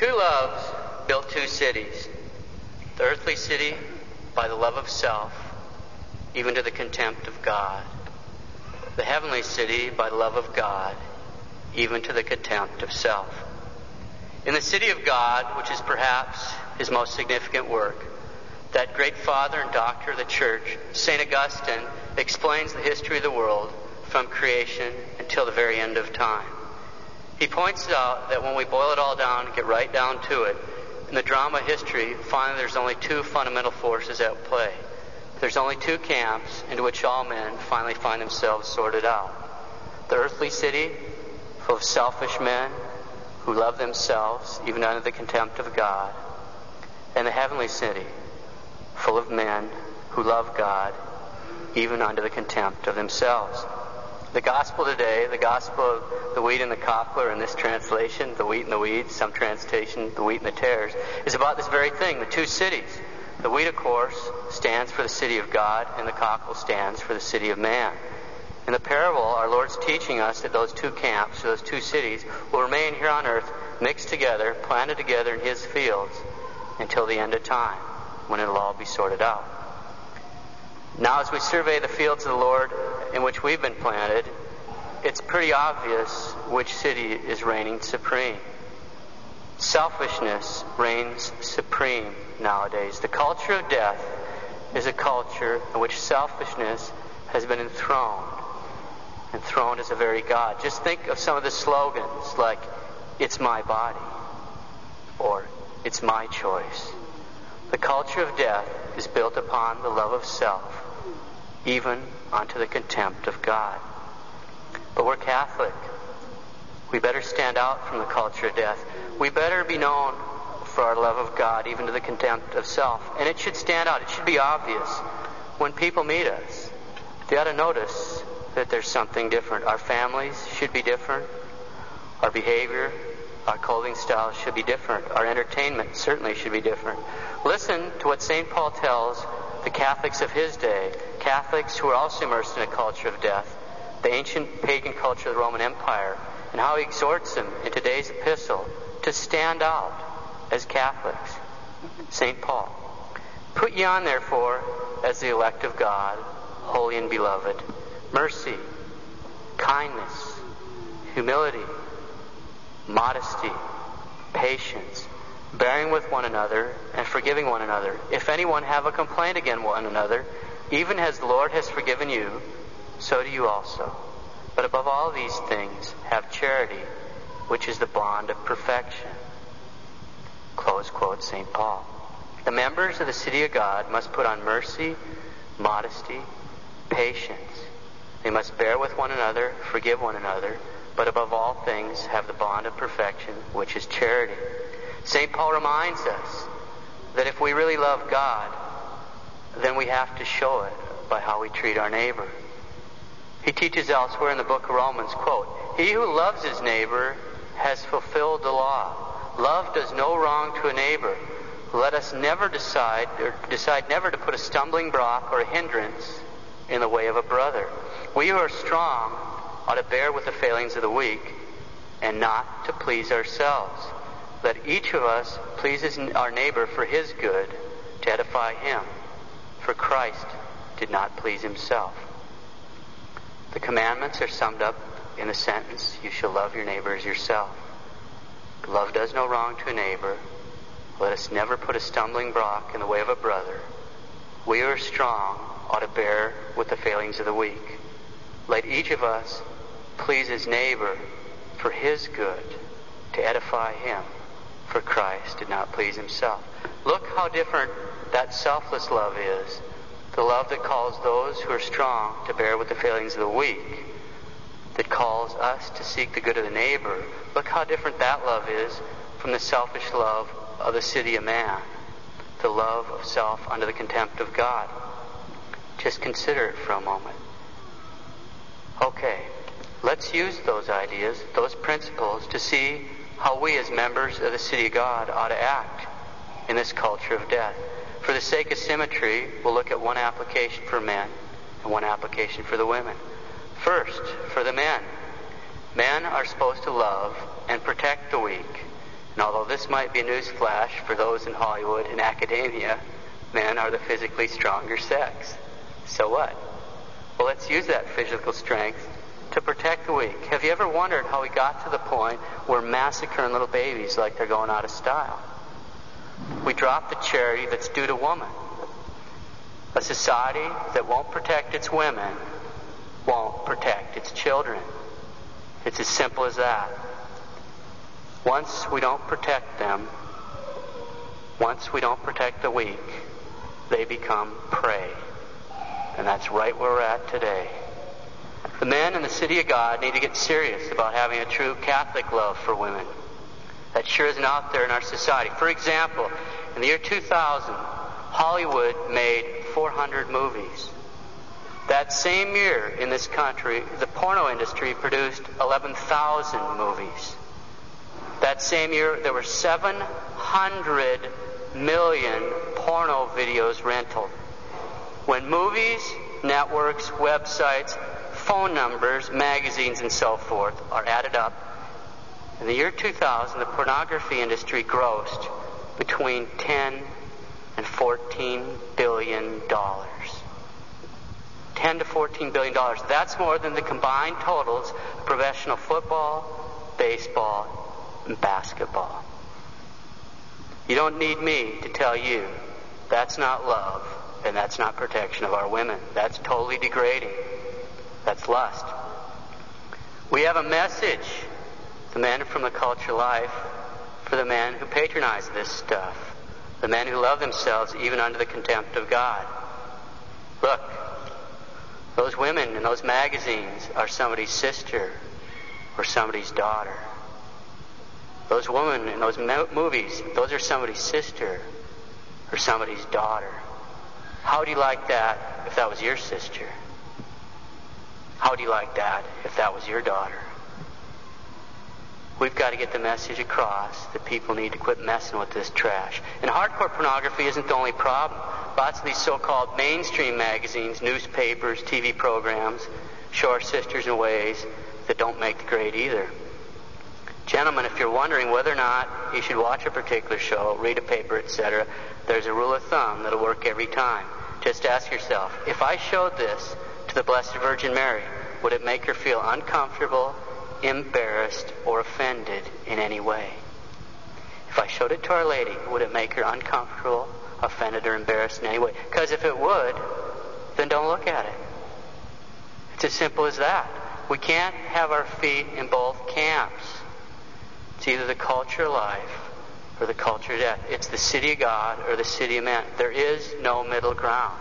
Two loves built two cities. The earthly city by the love of self, even to the contempt of God. The heavenly city by the love of God, even to the contempt of self. In the city of God, which is perhaps his most significant work, that great father and doctor of the church, St. Augustine, explains the history of the world from creation until the very end of time. He points out that when we boil it all down get right down to it, in the drama of history, finally there's only two fundamental forces at play. There's only two camps into which all men finally find themselves sorted out. The earthly city, full of selfish men who love themselves even under the contempt of God, and the heavenly city, full of men who love God even under the contempt of themselves. The gospel today, the gospel of the wheat and the cockler in this translation, the wheat and the weeds, some translation, the wheat and the tares, is about this very thing, the two cities. The wheat, of course, stands for the city of God, and the cockle stands for the city of man. In the parable, our Lord's teaching us that those two camps, those two cities, will remain here on earth, mixed together, planted together in His fields, until the end of time, when it'll all be sorted out. Now, as we survey the fields of the Lord in which we've been planted, it's pretty obvious which city is reigning supreme. Selfishness reigns supreme nowadays. The culture of death is a culture in which selfishness has been enthroned, enthroned as a very God. Just think of some of the slogans like, it's my body, or it's my choice. The culture of death is built upon the love of self even unto the contempt of God. But we're Catholic. We better stand out from the culture of death. We better be known for our love of God, even to the contempt of self. And it should stand out. It should be obvious. When people meet us, they ought to notice that there's something different. Our families should be different. Our behavior, our clothing style should be different. Our entertainment certainly should be different. Listen to what St. Paul tells the Catholics of his day, Catholics who were also immersed in a culture of death, the ancient pagan culture of the Roman Empire, and how he exhorts them in today's epistle to stand out as Catholics. St. Paul. Put ye on, therefore, as the elect of God, holy and beloved, mercy, kindness, humility, modesty, patience, bearing with one another, and forgiving one another. If anyone have a complaint against one another, even as the Lord has forgiven you, so do you also. But above all these things, have charity, which is the bond of perfection. Close quote, St. Paul. The members of the city of God must put on mercy, modesty, patience. They must bear with one another, forgive one another, but above all things have the bond of perfection, which is charity. St. Paul reminds us that if we really love God, then we have to show it by how we treat our neighbor. He teaches elsewhere in the book of Romans, quote, He who loves his neighbor has fulfilled the law. Love does no wrong to a neighbor. Let us never decide or decide never to put a stumbling block or a hindrance in the way of a brother. We who are strong ought to bear with the failings of the weak and not to please ourselves. Let each of us pleases our neighbor for his good to edify him. For Christ did not please himself. The commandments are summed up in the sentence, You shall love your neighbor as yourself. Love does no wrong to a neighbor. Let us never put a stumbling block in the way of a brother. We who are strong ought to bear with the failings of the weak. Let each of us please his neighbor for his good, to edify him for Christ did not please himself. Look how different that selfless love is. The love that calls those who are strong to bear with the failings of the weak, that calls us to seek the good of the neighbor. Look how different that love is from the selfish love of the city of man, the love of self under the contempt of God. Just consider it for a moment. Okay, let's use those ideas, those principles, to see how we as members of the city of God ought to act in this culture of death. For the sake of symmetry, we'll look at one application for men and one application for the women. First, for the men. Men are supposed to love and protect the weak. And although this might be a newsflash for those in Hollywood and academia, men are the physically stronger sex. So what? Well, let's use that physical strength to protect the weak. Have you ever wondered how we got to the point where massacring little babies like they're going out of style? We drop the charity that's due to woman. A society that won't protect its women won't protect its children. It's as simple as that. Once we don't protect them, once we don't protect the weak, they become prey. And that's right where we're at today. The men in the city of God need to get serious about having a true Catholic love for women. That sure isn't out there in our society. For example, in the year 2000, Hollywood made 400 movies. That same year in this country, the porno industry produced 11,000 movies. That same year, there were 700 million porno videos rented. When movies, networks, websites, phone numbers, magazines, and so forth are added up, in the year 2000, the pornography industry grossed between 10 and 14 billion dollars. 10 to 14 billion dollars. That's more than the combined totals of professional football, baseball, and basketball. You don't need me to tell you that's not love and that's not protection of our women. That's totally degrading. That's lust. We have a message, the men from the culture life, for the men who patronize this stuff, the men who love themselves even under the contempt of God. Look, those women in those magazines are somebody's sister or somebody's daughter. Those women in those movies, those are somebody's sister or somebody's daughter. How would you like that if that was your sister? How would you like that if that was your daughter? We've got to get the message across that people need to quit messing with this trash. And hardcore pornography isn't the only problem. Lots of these so-called mainstream magazines, newspapers, TV programs show our sisters in ways that don't make the grade either. Gentlemen, if you're wondering whether or not you should watch a particular show, read a paper, etc., there's a rule of thumb that'll work every time. Just ask yourself, if I showed this to the Blessed Virgin Mary, would it make her feel uncomfortable, embarrassed, or offended in any way? If I showed it to Our Lady, would it make her uncomfortable, offended, or embarrassed in any way? Because if it would, then don't look at it. It's as simple as that. We can't have our feet in both camps. It's either the culture of life or the culture of death. It's the city of God or the city of man. There is no middle ground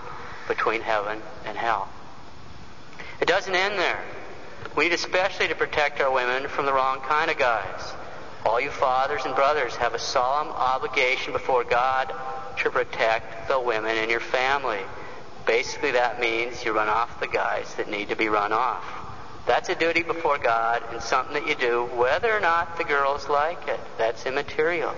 between heaven and hell. It doesn't end there. We need especially to protect our women from the wrong kind of guys. All you fathers and brothers have a solemn obligation before God to protect the women in your family. Basically, that means you run off the guys that need to be run off. That's a duty before God and something that you do whether or not the girls like it. That's immaterial.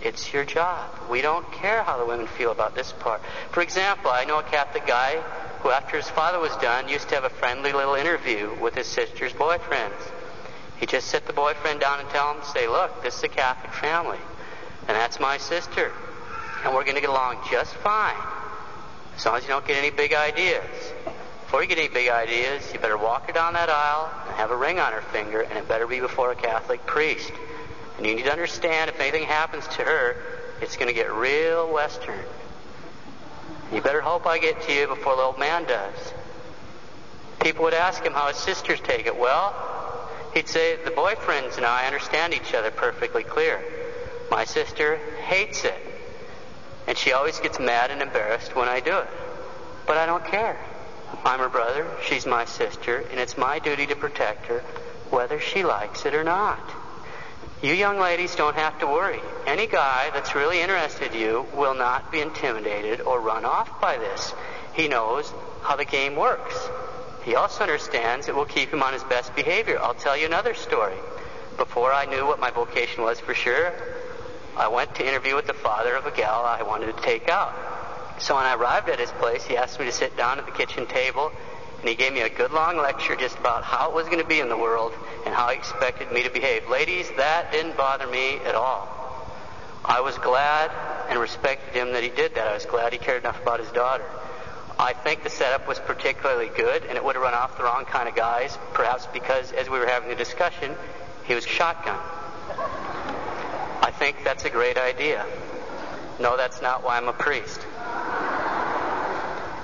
It's your job. We don't care how the women feel about this part. For example, I know a Catholic guy who, after his father was done, used to have a friendly little interview with his sister's boyfriends. He'd just sit the boyfriend down and tell him, say, look, this is a Catholic family, and that's my sister, and we're going to get along just fine, as long as you don't get any big ideas. Before you get any big ideas, you better walk her down that aisle and have a ring on her finger, and it better be before a Catholic priest. And you need to understand if anything happens to her, it's going to get real Western. You better hope I get to you before the old man does. People would ask him how his sisters take it. Well, he'd say, the boyfriends and I understand each other perfectly clear. My sister hates it. And she always gets mad and embarrassed when I do it. But I don't care. I'm her brother, she's my sister, and it's my duty to protect her whether she likes it or not. You young ladies don't have to worry. Any guy that's really interested in you will not be intimidated or run off by this. He knows how the game works. He also understands it will keep him on his best behavior. I'll tell you another story. Before I knew what my vocation was for sure, I went to interview with the father of a gal I wanted to take out. So when I arrived at his place, he asked me to sit down at the kitchen table and he gave me a good long lecture just about how it was going to be in the world and how he expected me to behave. Ladies, that didn't bother me at all. I was glad and respected him that he did that. I was glad he cared enough about his daughter. I think the setup was particularly good, and it would have run off the wrong kind of guys, perhaps because as we were having the discussion, he was shotgun. I think that's a great idea. No, that's not why I'm a priest.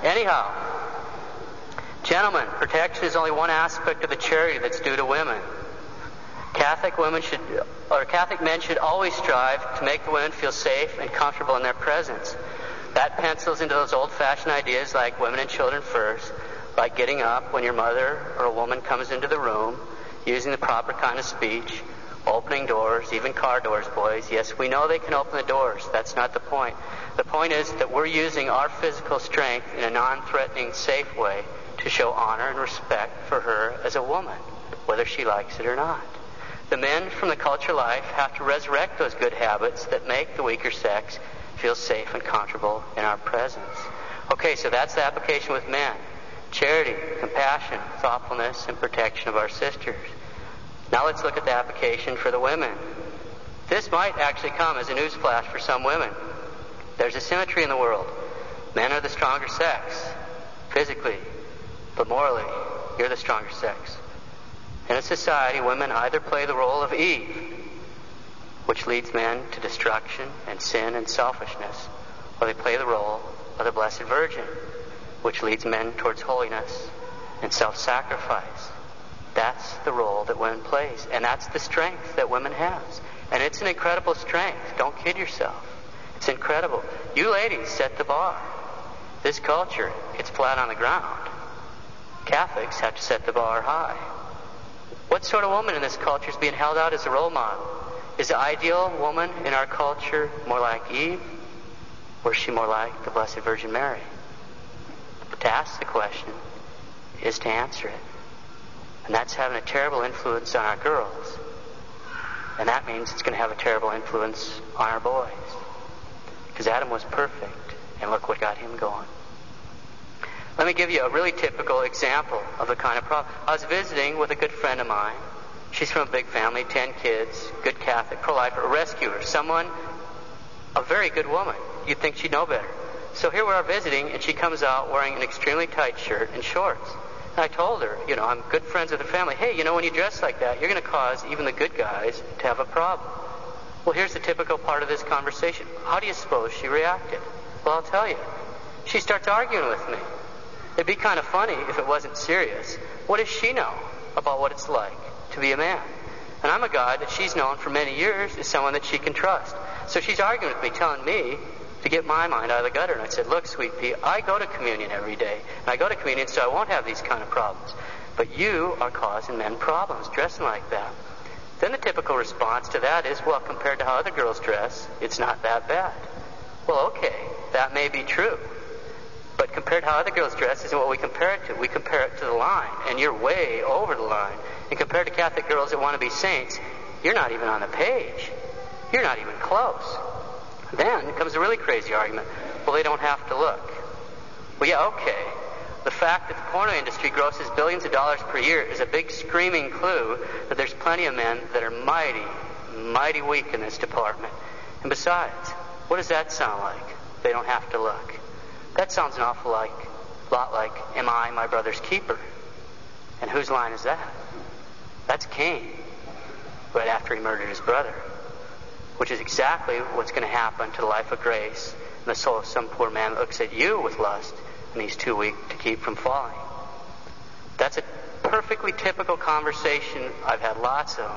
Anyhow, gentlemen, protection is only one aspect of the charity that's due to women. Catholic women should, or Catholic men should always strive to make the women feel safe and comfortable in their presence. That pencils into those old-fashioned ideas like women and children first, like getting up when your mother or a woman comes into the room, using the proper kind of speech, opening doors, even car doors, boys. Yes, we know they can open the doors. That's not the point. The point is that we're using our physical strength in a non-threatening, safe way to show honor and respect for her as a woman, whether she likes it or not. The men from the culture life have to resurrect those good habits that make the weaker sex feel safe and comfortable in our presence. Okay, so that's the application with men. Charity, compassion, thoughtfulness, and protection of our sisters. Now let's look at the application for the women. This might actually come as a newsflash for some women. There's a symmetry in the world. Men are the stronger sex, physically, but morally, you're the stronger sex. In a society, women either play the role of Eve, which leads men to destruction and sin and selfishness, or they play the role of the Blessed Virgin, which leads men towards holiness and self-sacrifice. That's the role that women plays, and that's the strength that women has. And it's an incredible strength. Don't kid yourself. It's incredible. You ladies set the bar. This culture gets flat on the ground. Catholics have to set the bar high. What sort of woman in this culture is being held out as a role model? Is the ideal woman in our culture more like Eve, or is she more like the Blessed Virgin Mary? To ask the question is to answer it. And that's having a terrible influence on our girls. And that means it's going to have a terrible influence on our boys. Because Adam was perfect, and look what got him going. Let me give you a really typical example of the kind of problem. I was visiting with a good friend of mine. She's from a big family, 10 kids, good Catholic, pro-life, a rescuer, someone, a very good woman. You'd think she'd know better. So here we are visiting, and she comes out wearing an extremely tight shirt and shorts. And I told her, you know, I'm good friends with the family. Hey, you know, when you dress like that, you're going to cause even the good guys to have a problem. Well, here's the typical part of this conversation. How do you suppose she reacted? Well, I'll tell you. She starts arguing with me. It'd be kind of funny if it wasn't serious. What does she know about what it's like to be a man? And I'm a guy that she's known for many years as someone that she can trust. So she's arguing with me, telling me to get my mind out of the gutter. And I said, Look, sweet pea, I go to communion every day. And I go to communion so I won't have these kind of problems. But you are causing men problems dressing like that. Then the typical response to that is, Well, compared to how other girls dress, it's not that bad. Well, okay, that may be true. But compared to how other girls dress isn't what we compare it to. We compare it to the line, and you're way over the line. And compared to Catholic girls that want to be saints, you're not even on the page. You're not even close. Then comes a really crazy argument. Well, they don't have to look. Well, yeah, okay. The fact that the porno industry grosses billions of dollars per year is a big screaming clue that there's plenty of men that are mighty, mighty weak in this department. And besides, what does that sound like? They don't have to look. That sounds an awful like, lot like, Am I my brother's keeper? And whose line is that? That's Cain, right after he murdered his brother, which is exactly what's going to happen to the life of grace and the soul of some poor man that looks at you with lust and he's too weak to keep from falling. That's a perfectly typical conversation I've had lots of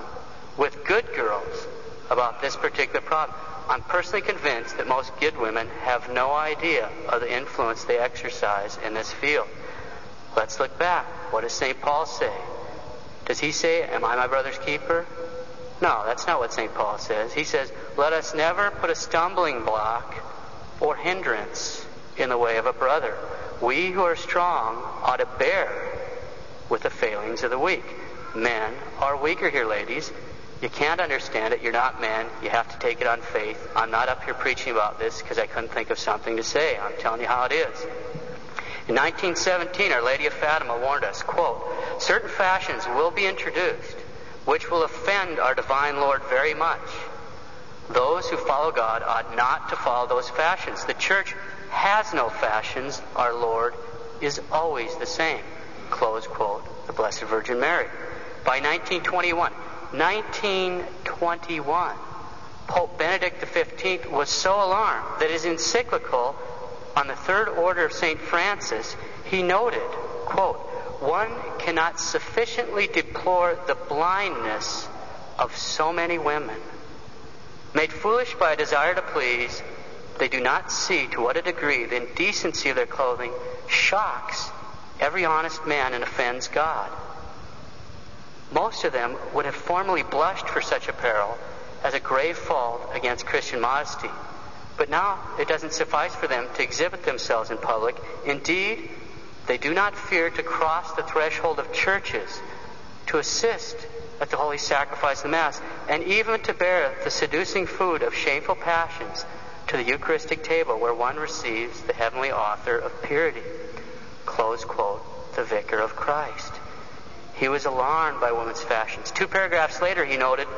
with good girls about this particular problem. I'm personally convinced that most good women have no idea of the influence they exercise in this field. Let's look back. What does St. Paul say? Does he say, Am I my brother's keeper? No, that's not what St. Paul says. He says, Let us never put a stumbling block or hindrance in the way of a brother. We who are strong ought to bear with the failings of the weak. Men are weaker here, ladies. You can't understand it. You're not men. You have to take it on faith. I'm not up here preaching about this because I couldn't think of something to say. I'm telling you how it is. In 1917, Our Lady of Fatima warned us, quote, certain fashions will be introduced which will offend our divine Lord very much. Those who follow God ought not to follow those fashions. The church has no fashions. Our Lord is always the same. Close quote. The Blessed Virgin Mary. By 1921, 1921, Pope Benedict XV was so alarmed that his encyclical on the third order of St. Francis, he noted, quote, one cannot sufficiently deplore the blindness of so many women. Made foolish by a desire to please, they do not see to what a degree the indecency of their clothing shocks every honest man and offends God. Most of them would have formerly blushed for such apparel as a grave fault against Christian modesty. But now it doesn't suffice for them to exhibit themselves in public. Indeed, they do not fear to cross the threshold of churches to assist at the holy sacrifice of the Mass, and even to bear the seducing food of shameful passions to the Eucharistic table where one receives the heavenly author of purity. Close quote, the vicar of Christ. He was alarmed by women's fashions. Two paragraphs later, he noted,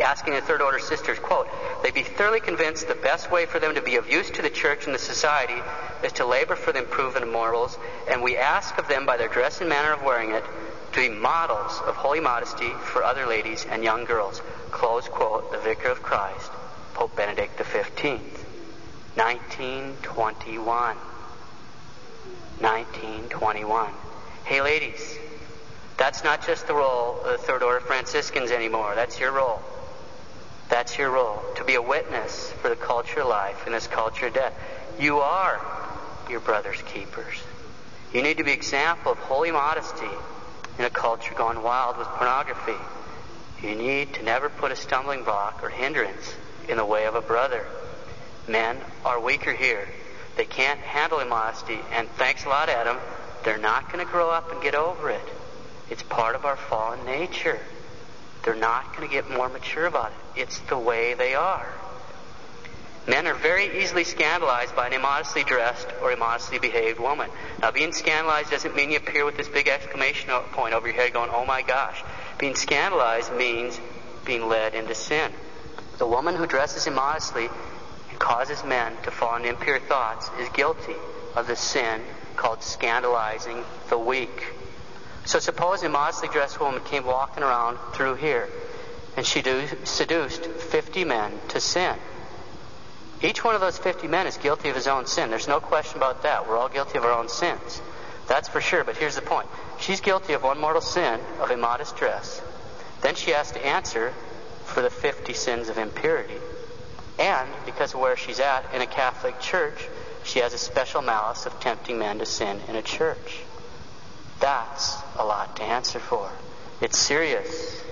asking the third order sisters, quote, they be thoroughly convinced the best way for them to be of use to the church and the society is to labor for the improvement of morals, and we ask of them by their dress and manner of wearing it to be models of holy modesty for other ladies and young girls. Close quote, the Vicar of Christ, Pope Benedict XV. 1921. 1921. Hey, ladies, that's not just the role of the Third Order Franciscans anymore. That's your role. That's your role. To be a witness for the culture of life in this culture of death. You are your brother's keepers. You need to be example of holy modesty in a culture gone wild with pornography. You need to never put a stumbling block or hindrance in the way of a brother. Men are weaker here. They can't handle immodesty, and thanks a lot, Adam, they're not going to grow up and get over it. It's part of our fallen nature. They're not going to get more mature about it. It's the way they are. Men are very easily scandalized by an immodestly dressed or immodestly behaved woman. Now, being scandalized doesn't mean you appear with this big exclamation point over your head going, oh my gosh. Being scandalized means being led into sin. The woman who dresses immodestly and causes men to fall into impure thoughts is guilty of the sin called scandalizing the weak. So suppose a modestly dressed woman came walking around through here and she seduced 50 men to sin. Each one of those 50 men is guilty of his own sin. There's no question about that. We're all guilty of our own sins. That's for sure. But here's the point. She's guilty of one mortal sin of immodest dress. Then she has to answer for the 50 sins of impurity. And because of where she's at in a Catholic church, she has a special malice of tempting men to sin in a church. That's a lot to answer for. It's serious.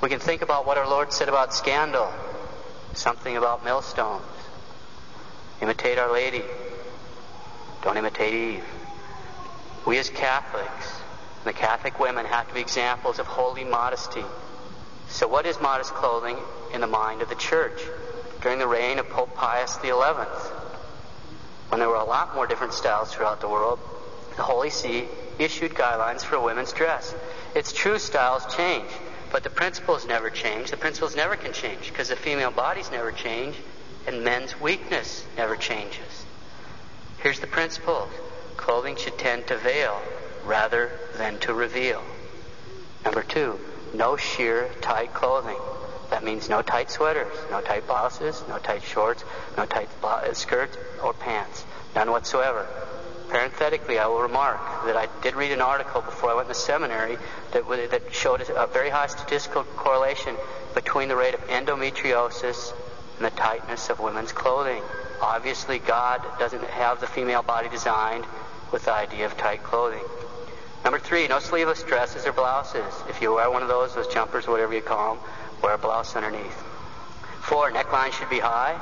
We can think about what our Lord said about scandal something about millstones. Imitate Our Lady. Don't imitate Eve. We as Catholics, the Catholic women, have to be examples of holy modesty. So, what is modest clothing in the mind of the church? During the reign of Pope Pius XI, when there were a lot more different styles throughout the world, the Holy See issued guidelines for women's dress. Its true styles change. But the principles never change. The principles never can change because the female bodies never change and men's weakness never changes. Here's the principle clothing should tend to veil rather than to reveal. Number two, no sheer tight clothing. That means no tight sweaters, no tight blouses, no tight shorts, no tight skirts or pants. None whatsoever. Parenthetically, I will remark that I did read an article before I went to seminary that, that showed a very high statistical correlation between the rate of endometriosis and the tightness of women's clothing. Obviously, God doesn't have the female body designed with the idea of tight clothing. Number three, no sleeveless dresses or blouses. If you wear one of those, those jumpers, whatever you call them, wear a blouse underneath. Four, neckline should be high,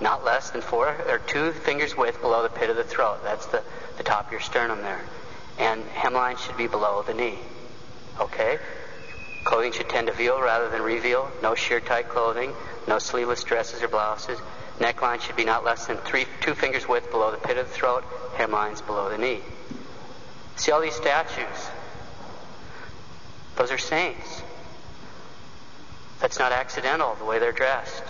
not less than four or two fingers width below the pit of the throat. That's the the top of your sternum there. And hemline should be below the knee. Okay? Clothing should tend to veil rather than reveal. No sheer tight clothing. No sleeveless dresses or blouses. Neckline should be not less than three, two fingers width below the pit of the throat. Hemlines below the knee. See all these statues? Those are saints. That's not accidental the way they're dressed.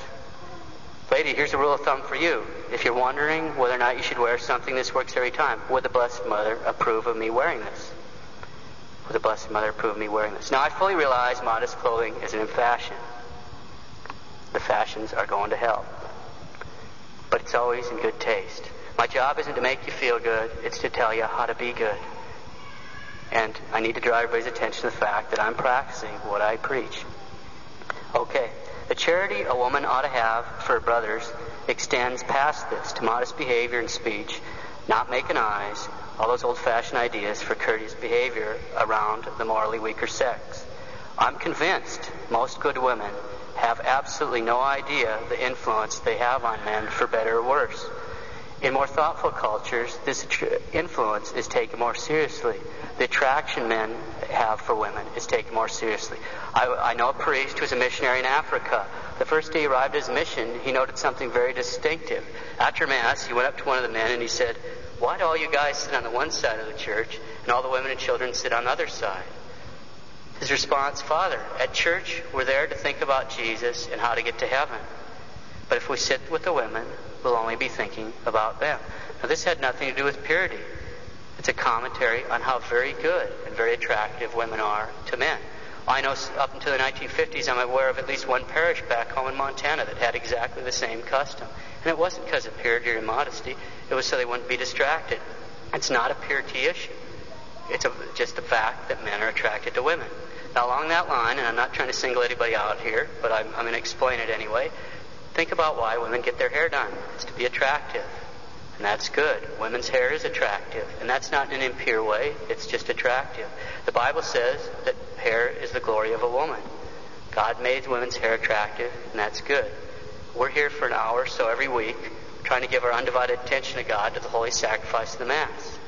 Lady, here's a rule of thumb for you. If you're wondering whether or not you should wear something, this works every time. Would the Blessed Mother approve of me wearing this? Would the Blessed Mother approve of me wearing this? Now, I fully realize modest clothing isn't in fashion. The fashions are going to hell. But it's always in good taste. My job isn't to make you feel good, it's to tell you how to be good. And I need to draw everybody's attention to the fact that I'm practicing what I preach. Okay. The charity a woman ought to have for her brothers extends past this to modest behavior and speech, not making eyes, all those old fashioned ideas for courteous behavior around the morally weaker sex. I'm convinced most good women have absolutely no idea the influence they have on men for better or worse. In more thoughtful cultures, this influence is taken more seriously. The attraction men have for women is taken more seriously. I, I know a priest who was a missionary in Africa. The first day he arrived at his mission, he noted something very distinctive. After Mass, he went up to one of the men and he said, Why do all you guys sit on the one side of the church and all the women and children sit on the other side? His response, Father, at church, we're there to think about Jesus and how to get to heaven. But if we sit with the women, we'll only be thinking about them. Now, this had nothing to do with purity. It's a commentary on how very good and very attractive women are to men. I know up until the 1950s, I'm aware of at least one parish back home in Montana that had exactly the same custom. And it wasn't because of purity or modesty, it was so they wouldn't be distracted. It's not a purity issue. It's a, just the fact that men are attracted to women. Now, along that line, and I'm not trying to single anybody out here, but I'm, I'm going to explain it anyway. Think about why women get their hair done. It's to be attractive. And that's good. Women's hair is attractive. And that's not in an impure way, it's just attractive. The Bible says that hair is the glory of a woman. God made women's hair attractive, and that's good. We're here for an hour or so every week, trying to give our undivided attention to God to the holy sacrifice of the Mass.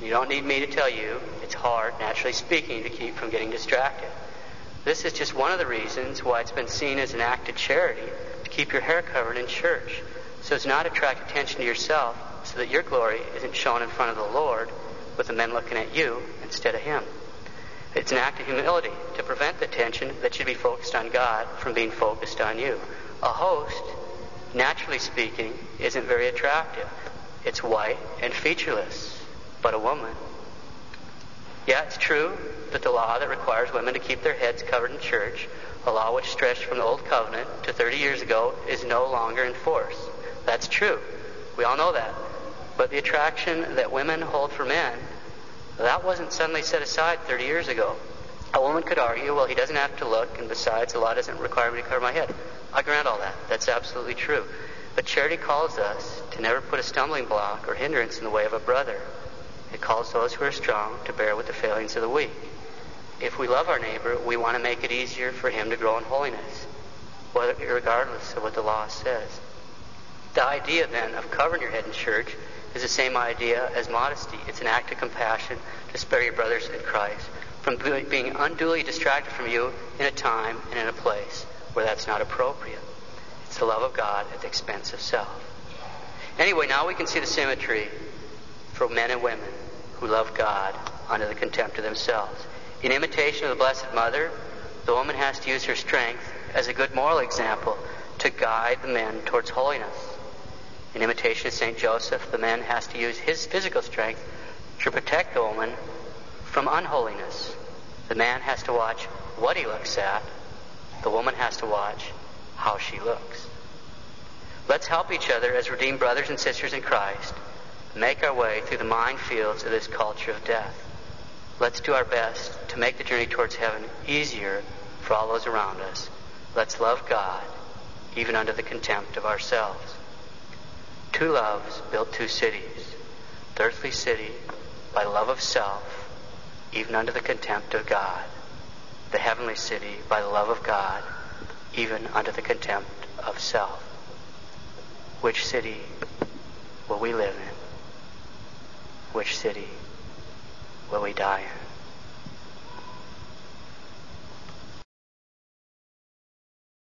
You don't need me to tell you it's hard, naturally speaking, to keep from getting distracted. This is just one of the reasons why it's been seen as an act of charity to keep your hair covered in church, so as not to attract attention to yourself, so that your glory isn't shown in front of the Lord with the men looking at you instead of Him. It's an act of humility to prevent the attention that should be focused on God from being focused on you. A host, naturally speaking, isn't very attractive. It's white and featureless, but a woman. Yeah, it's true that the law that requires women to keep their heads covered in church a law which stretched from the Old Covenant to 30 years ago is no longer in force. That's true. We all know that. But the attraction that women hold for men, that wasn't suddenly set aside 30 years ago. A woman could argue, well, he doesn't have to look, and besides, the law doesn't require me to cover my head. I grant all that. That's absolutely true. But charity calls us to never put a stumbling block or hindrance in the way of a brother. It calls those who are strong to bear with the failings of the weak if we love our neighbor, we want to make it easier for him to grow in holiness, regardless of what the law says. The idea then of covering your head in church is the same idea as modesty. It's an act of compassion to spare your brothers in Christ from being unduly distracted from you in a time and in a place where that's not appropriate. It's the love of God at the expense of self. Anyway, now we can see the symmetry for men and women who love God under the contempt of themselves. In imitation of the Blessed Mother, the woman has to use her strength as a good moral example to guide the men towards holiness. In imitation of St. Joseph, the man has to use his physical strength to protect the woman from unholiness. The man has to watch what he looks at. The woman has to watch how she looks. Let's help each other as redeemed brothers and sisters in Christ make our way through the minefields of this culture of death. Let's do our best to make the journey towards heaven easier for all those around us. Let's love God, even under the contempt of ourselves. Two loves built two cities. The earthly city by love of self, even under the contempt of God. The heavenly city by the love of God, even under the contempt of self. Which city will we live in? Which city will we die in?